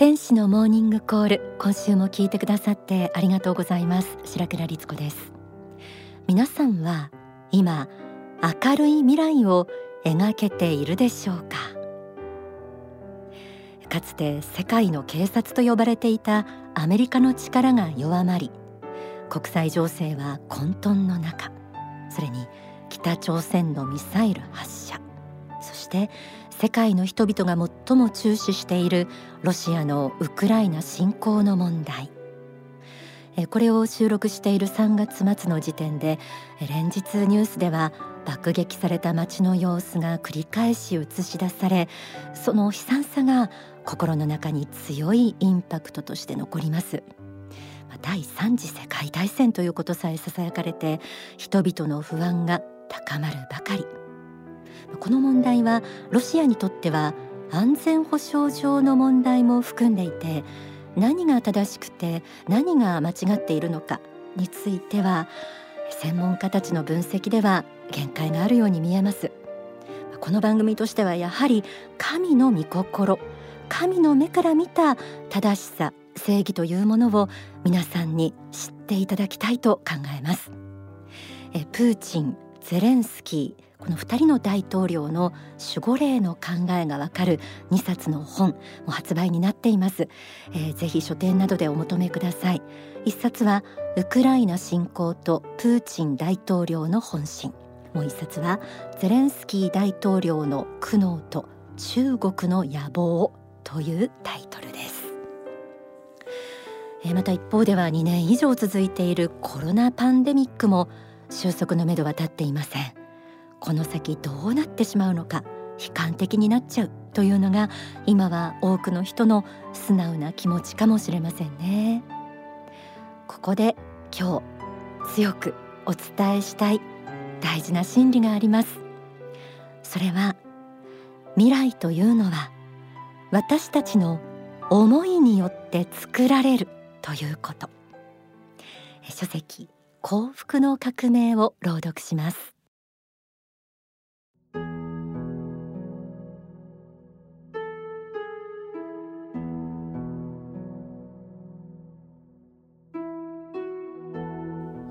天使のモーニングコール今週も聞いてくださってありがとうございます。白倉律子です。皆さんは今明るい未来を描けているでしょうか？かつて世界の警察と呼ばれていたアメリカの力が弱まり国際情勢は混沌の中それに北朝鮮のミサイル発射そして世界の人々が最も注視しているロシアのウクライナ侵攻の問題。これを収録している3月末の時点で連日ニュースでは爆撃された街の様子が繰り返し映し出されその悲惨さが心の中に強いインパクトとして残ります。第3次世界大戦ということさえささやかれて人々の不安が高まるばかり。この問題はロシアにとっては安全保障上の問題も含んでいて何が正しくて何が間違っているのかについては専門家たちの分析では限界があるように見えます。この番組としてはやはり神の御心神の目から見た正しさ正義というものを皆さんに知っていただきたいと考えます。えプーチンゼレンスキーこの2人の大統領の守護霊の考えがわかる2冊の本も発売になっています、えー、ぜひ書店などでお求めください。1冊はウクライナ侵攻とプーチン大統領の本心。もう1冊はゼレンスキー大統領の苦悩と中国の野望というタイトルです。また一方では2年以上続いているコロナパンデミックも収束のめどは立っていません。この先どうなってしまうのか悲観的になっちゃうというのが今は多くの人の素直な気持ちかもしれませんね。ここで今日強くお伝えしたい大事な真理があります。それは未来というのは私たちの思いによって作られるということ。書籍幸福の革命を朗読します。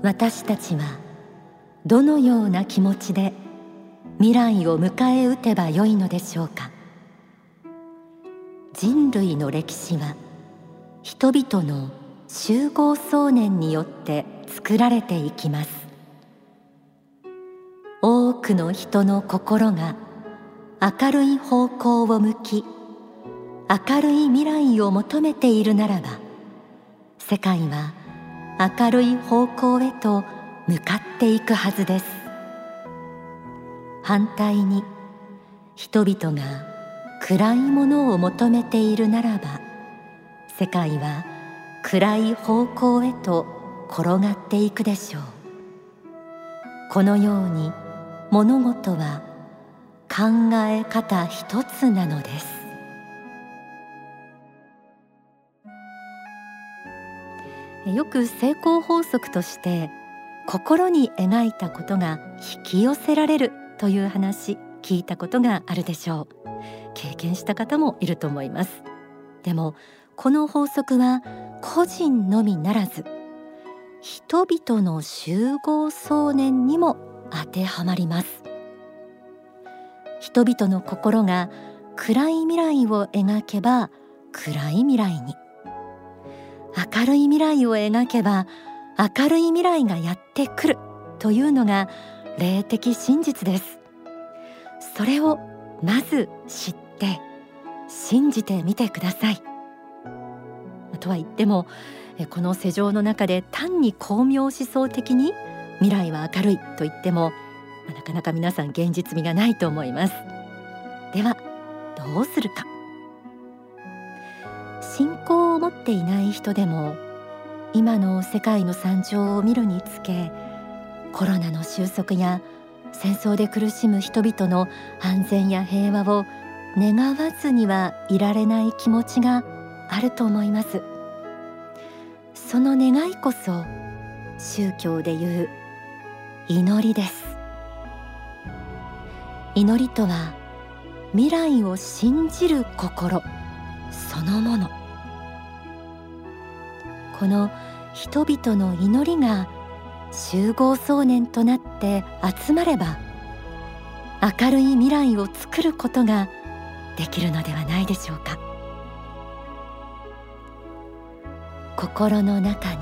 私たちはどのような気持ちで未来を迎え撃てばよいのでしょうか。人類の歴史は人々の集合想念によって作られていきます。多くの人の心が明るい方向を向き明るい未来を求めているならば世界は明るい方向へと向かっていくはずです。反対に人々が暗いものを求めているならば世界は暗い方向へと転がっていくでしょう。このように物事は考え方一つなのです。よく成功法則として心に描いたことが引き寄せられるという話聞いたことがあるでしょう。経験した方もいると思います。でもこの法則は個人のみならず人々の集合想念にも当てはまります。人々の心が暗い未来を描けば暗い未来に。明るい未来を描けば明るい未来がやってくるというのが霊的真実です。それをまず知って信じてみてください。とは言ってもこの世情の中で単に巧妙思想的に未来は明るいと言ってもなかなか皆さん現実味がないと思います。ではどうするか。信仰を持っていない人でも今の世界の惨状を見るにつけコロナの収束や戦争で苦しむ人々の安全や平和を願わずにはいられない気持ちがあると思います。その願いこそ宗教でいう祈りです。祈りとは未来を信じる心そのもの。この人々の祈りが集合想念となって集まれば明るい未来を作ることができるのではないでしょうか。心の中に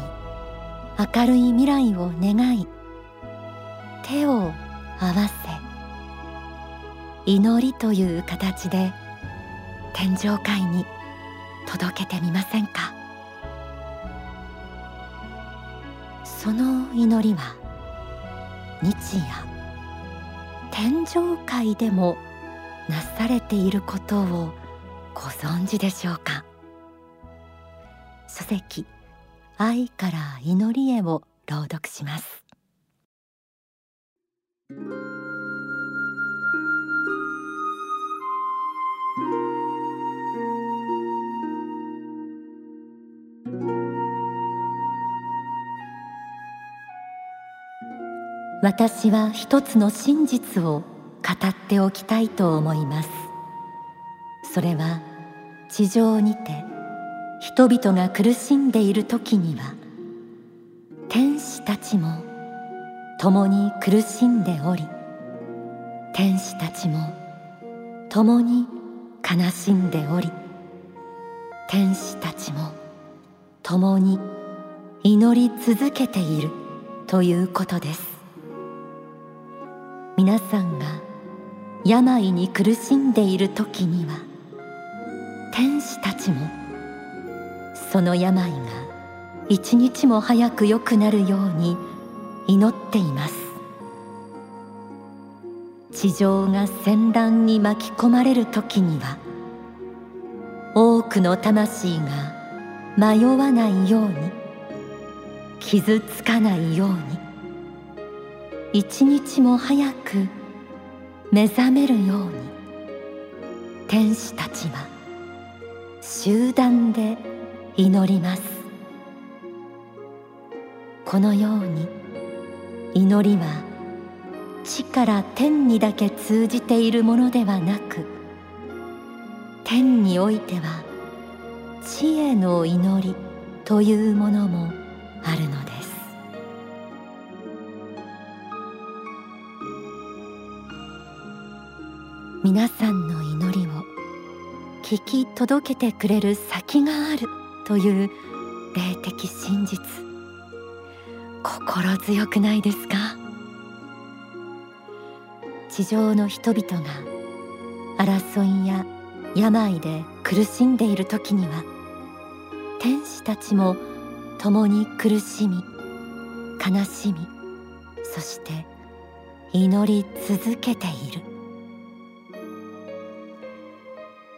明るい未来を願い手を合わせ祈りという形で天上界に届けてみませんか？その祈りは日夜天上界でもなされていることをご存知でしょうか？書籍愛から祈りへを朗読します。私は一つの真実を語っておきたいと思います。それは地上にて人々が苦しんでいる時には天使たちも共に苦しんでおり天使たちも共に悲しんでおり天使たちも共に祈り続けているということです。皆さんが病に苦しんでいる時には天使たちもその病が一日も早く良くなるように祈っています。地上が戦乱に巻き込まれる時には多くの魂が迷わないように傷つかないように一日も早く目覚めるように天使たちは集団で祈ります。このように祈りは地から天にだけ通じているものではなく天においては地への祈りというものもあるのです。皆さんの祈りを聞き届けてくれる先がある。という霊的真実。心強くないですか？地上の人々が争いや病で苦しんでいる時には天使たちも共に苦しみ悲しみそして祈り続けている。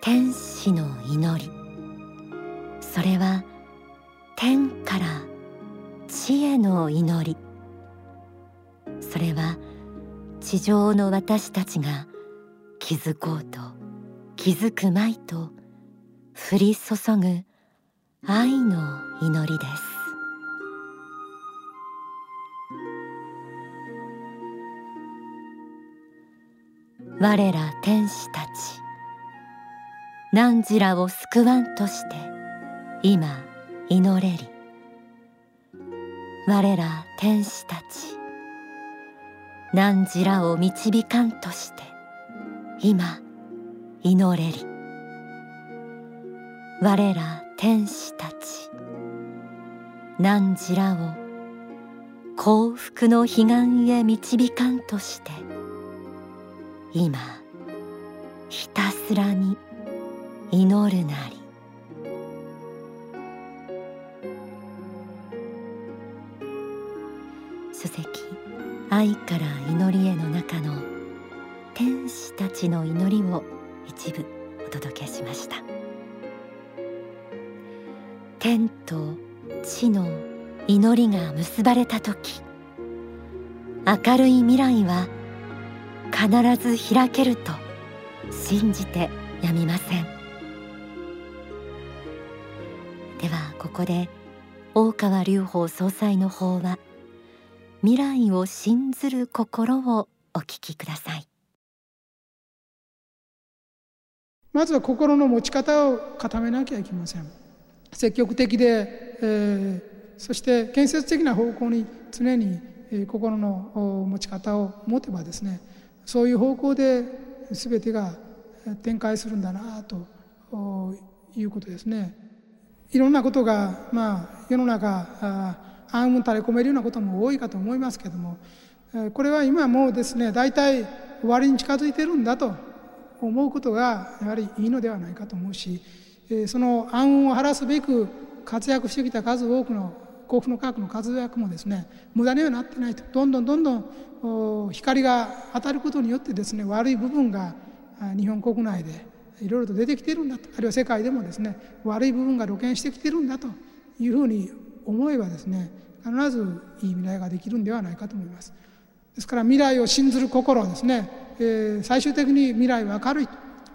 天使の祈り。それは天から地への祈り。それは地上の私たちが気づこうと気づくまいと降り注ぐ愛の祈りです。我ら天使たち汝らを救わんとして今祈れり。我ら天使たち汝らを導かんとして今祈れり。我ら天使たち汝らを幸福の彼岸へ導かんとして今ひたすらに祈るなり。愛から祈りへの中の天使たちの祈りを一部お届けしました。天と地の祈りが結ばれた時明るい未来は必ず開けると信じてやみません。ではここで大川隆法総裁の法は未来を信ずる心をお聞きくださいまずは心の持ち方を固めなきゃいけません積極的で、えー、そして建設的な方向に常に心の持ち方を持てばですねそういう方向で全てが展開するんだなということですね。いろんなことが、まあ、世の中暗雲垂れ込めるようなことも多いかと思いますけどもこれは今もうですね大体終わりに近づいてるんだと思うことがやはりいいのではないかと思うしその暗雲を晴らすべく活躍してきた数多くの幸福の科学の活躍もですね無駄にはなってないと。どんどんどんどん光が当たることによってですね悪い部分が日本国内でいろいろと出てきてるんだと。あるいは世界でもですね悪い部分が露見してきてるんだというふうに思えばですね必ずいい未来ができるんではないかと思います。ですから未来を信ずる心ですね、えー、最終的に未来は明るい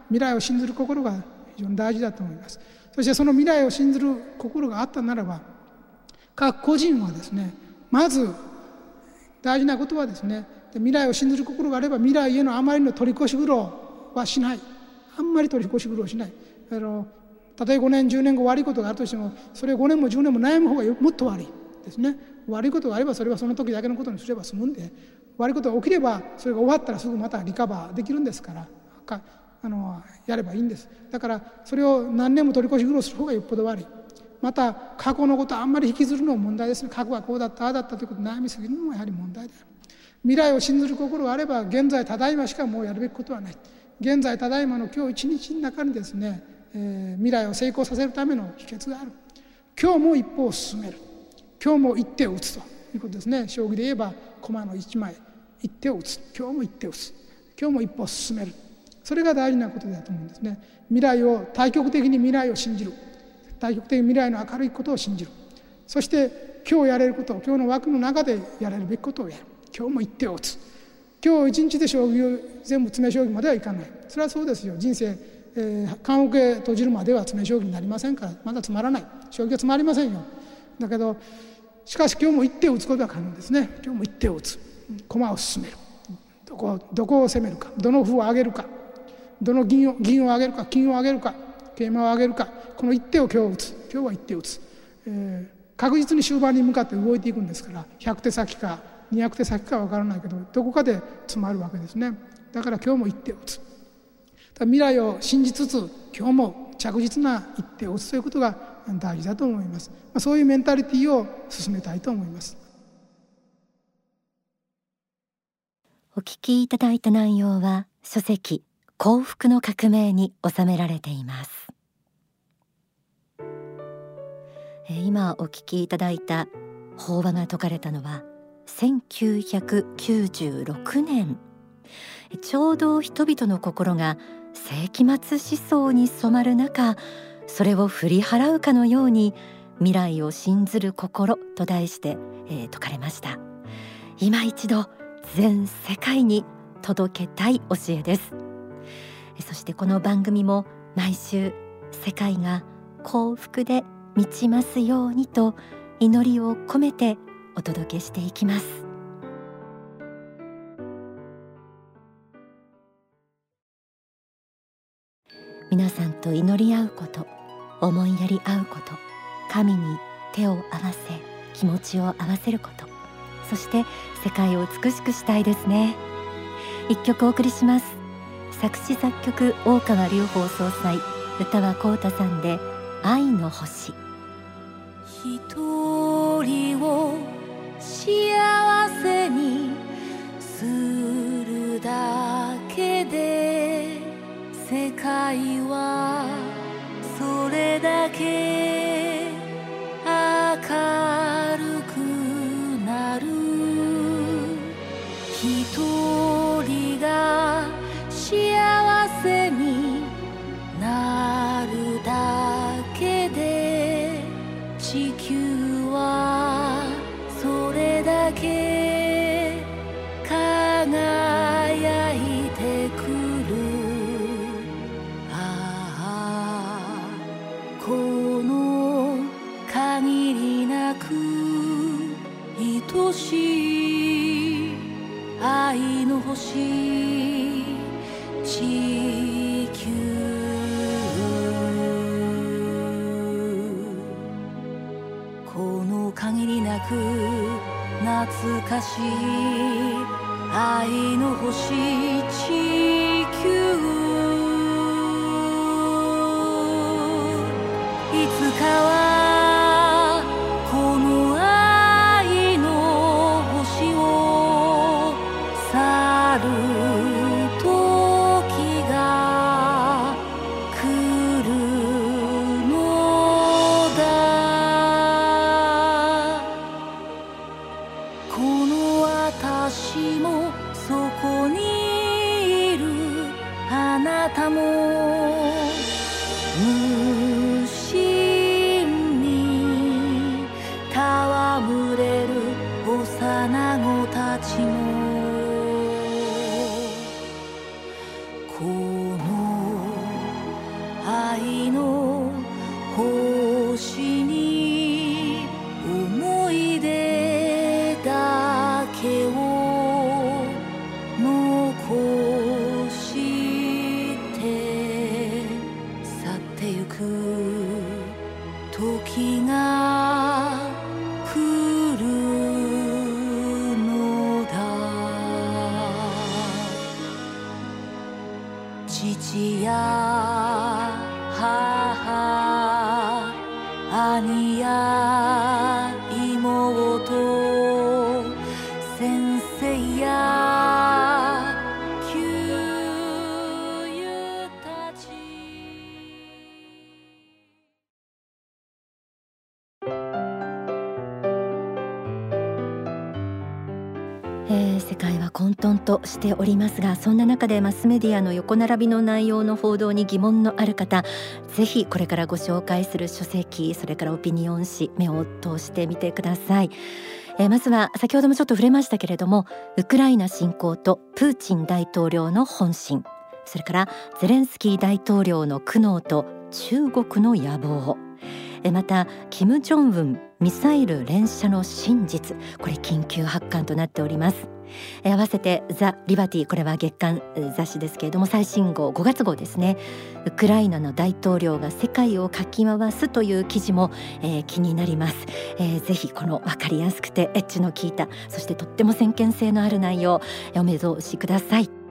未来を信ずる心が非常に大事だと思います。そしてその未来を信ずる心があったならば各個人はですねまず大事なことはですね未来を信ずる心があれば未来へのあまりの取り越し苦労はしないあんまり取り越し苦労しないあのたとえ5年10年後悪いことがあるとしてもそれを5年も10年も悩む方がもっと悪い。ですね。悪いことがあればそれはその時だけのことにすれば済むんで悪いことが起きればそれが終わったらすぐまたリカバーできるんですからかあのやればいいんです。だからそれを何年も取り越し苦労する方がよっぽど悪い。また過去のことあんまり引きずるのも問題ですね。過去はこうだったああだったということ悩みすぎるのもやはり問題である。未来を信ずる心があれば現在ただいましかもうやるべきことはない。現在ただいまの今日一日の中にですね、えー、未来を成功させるための秘訣がある。今日も一歩を進める。今日も一手を打つということですね。将棋で言えば駒の一枚一手を打つ。今日も一手を打つ。今日も一歩を進める。それが大事なことだと思うんですね。未来を対極的に未来を信じる。対極的に未来の明るいことを信じる。そして今日やれることを今日の枠の中でやれるべきことをやる。今日も一手を打つ。今日一日で将棋を全部詰め将棋まではいかない。それはそうですよ。人生、えー、棺桶閉じるまでは詰め将棋になりませんからまだつまらない。将棋は詰まりませんよ。だけどしかし今日も一手を打つことが可能ですね。今日も一手を打つ。駒を進める。どこどこを攻めるか。どの歩を上げるか。どの銀を銀を上げるか。金を上げるか。桂馬を上げるか。この一手を今日打つ。今日は一手を打つ、えー、確実に終盤に向かって動いていくんですから100手先か200手先か分からないけどどこかで詰まるわけですね。だから今日も一手を打つ。未来を信じつつ今日も着実な一手を打つということが大事だと思います、まあ、そういうメンタリティーを進めたいと思います。お聞きいただいた内容は書籍幸福の革命に収められています。今お聞きいただいた法話が説かれたのは1996年。ちょうど人々の心が世紀末思想に染まる中それを振り払うかのように未来を信ずる心と題して、えー、説かれました。今一度全世界に届けたい教えです。そしてこの番組も毎週世界が幸福で満ちますようにと祈りを込めてお届けしていきます。皆さんと祈り合うこと思いやり合うこと神に手を合わせ気持ちを合わせることそして世界を美しくしたいですね。一曲お送りします。作詞作曲大川隆法総裁歌は浩太さんで愛の星。一人を幸せにするだけで世界はそれだけ明るくなる。人限りなく懐かしい愛の星地球。いつかは私もそこにいる。あなたも混沌としておりますがそんな中でマスメディアの横並びの内容の報道に疑問のある方ぜひこれからご紹介する書籍それからオピニオン誌目を通してみてください、えまずは先ほどもちょっと触れましたけれどもウクライナ侵攻とプーチン大統領の本心。それからゼレンスキー大統領の苦悩と中国の野望。またキム・ジョンウンミサイル連射の真実これ緊急発刊となっております。え合わせてザ・リバティこれは月刊雑誌ですけれども最新号5月号ですね。ウクライナの大統領が世界をかき回すという記事も、えー気になります、えーぜひこの分かりやすくてエッジの効いたそしてとっても先見性のある内容お目通しください。